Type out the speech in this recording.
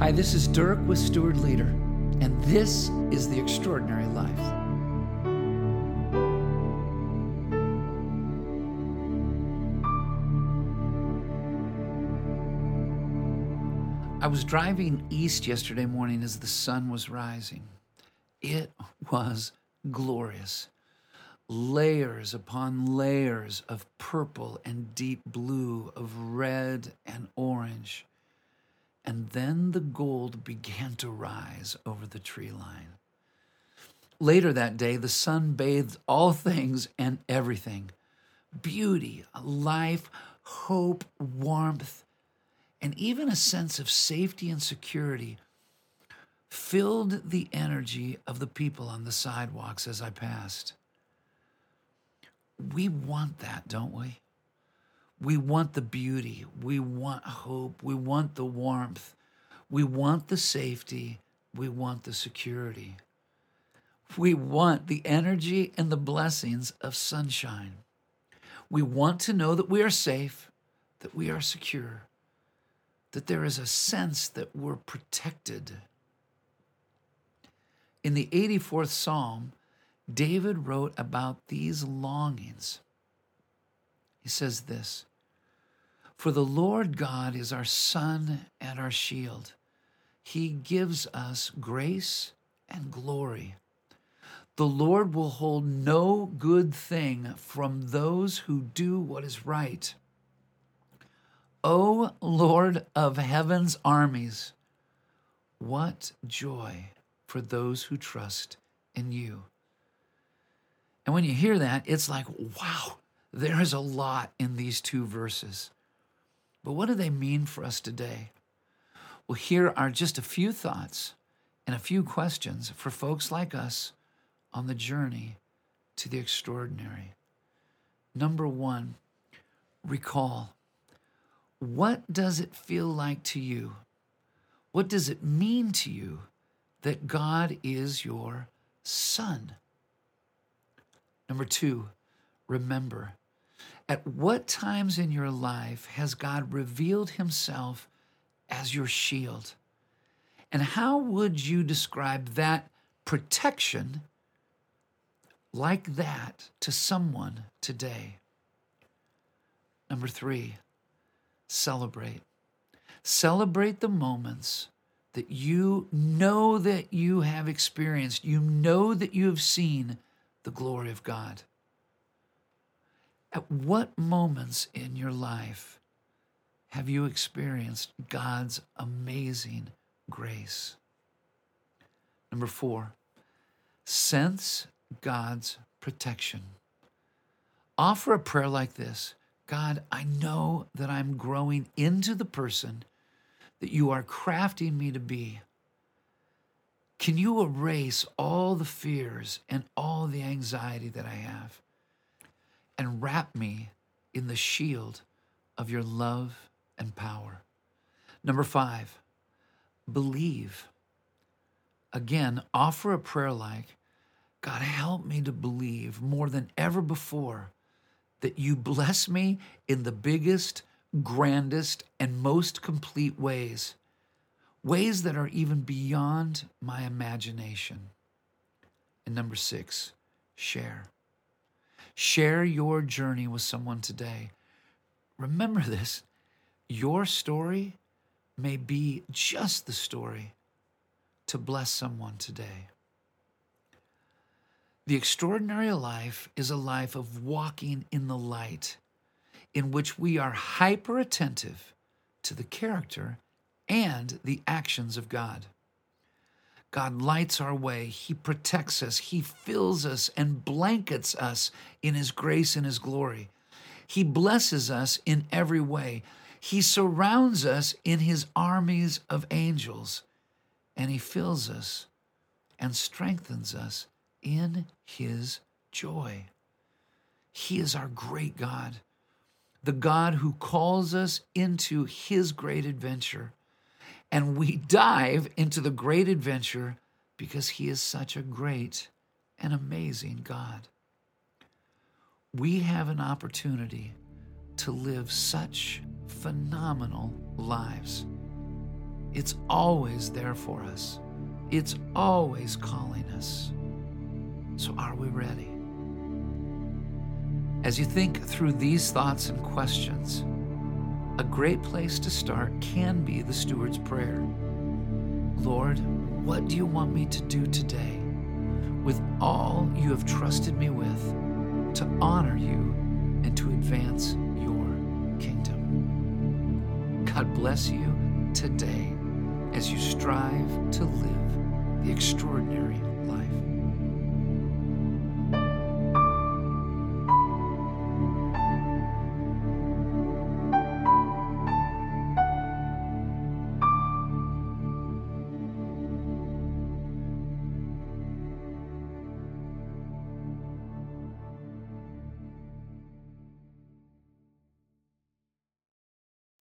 Hi, this is Dirk with Steward Leader, and this is The Extraordinary Life. I was driving east yesterday morning as the sun was rising. It was glorious. Layers upon layers of purple and deep blue, of red and orange. And then the gold began to rise over the tree line. Later that day, the sun bathed all things and everything beauty, life, hope, warmth, and even a sense of safety and security filled the energy of the people on the sidewalks as I passed. We want that, don't we? We want the beauty. We want hope. We want the warmth. We want the safety. We want the security. We want the energy and the blessings of sunshine. We want to know that we are safe, that we are secure, that there is a sense that we're protected. In the 84th Psalm, David wrote about these longings. He says this For the Lord God is our sun and our shield. He gives us grace and glory. The Lord will hold no good thing from those who do what is right. O Lord of heaven's armies, what joy for those who trust in you. And when you hear that, it's like, wow, there is a lot in these two verses. But what do they mean for us today? Well, here are just a few thoughts and a few questions for folks like us on the journey to the extraordinary. Number one, recall. What does it feel like to you? What does it mean to you that God is your sun? Number two, remember. At what times in your life has God revealed himself as your shield? And how would you describe that protection like that to someone today? Number three, celebrate. Celebrate the moments that you know that you have experienced, you know that you have seen the glory of God. At what moments in your life have you experienced God's amazing grace? Number four, sense God's protection. Offer a prayer like this God, I know that I'm growing into the person that you are crafting me to be. Can you erase all the fears and all the anxiety that I have and wrap me in the shield of your love and power? Number five, believe. Again, offer a prayer like, God, help me to believe more than ever before that you bless me in the biggest, grandest, and most complete ways, ways that are even beyond my imagination. And number six, share. Share your journey with someone today. Remember this your story may be just the story to bless someone today. The extraordinary life is a life of walking in the light, in which we are hyper attentive to the character and the actions of God. God lights our way. He protects us. He fills us and blankets us in His grace and His glory. He blesses us in every way. He surrounds us in His armies of angels, and He fills us and strengthens us in his joy. He is our great God, the God who calls us into his great adventure. And we dive into the great adventure because he is such a great and amazing God. We have an opportunity to live such phenomenal lives. It's always there for us, it's always calling us. So, are we ready? As you think through these thoughts and questions, a great place to start can be the steward's prayer. Lord, what do you want me to do today with all you have trusted me with to honor you and to advance your kingdom? God bless you today as you strive to live the extraordinary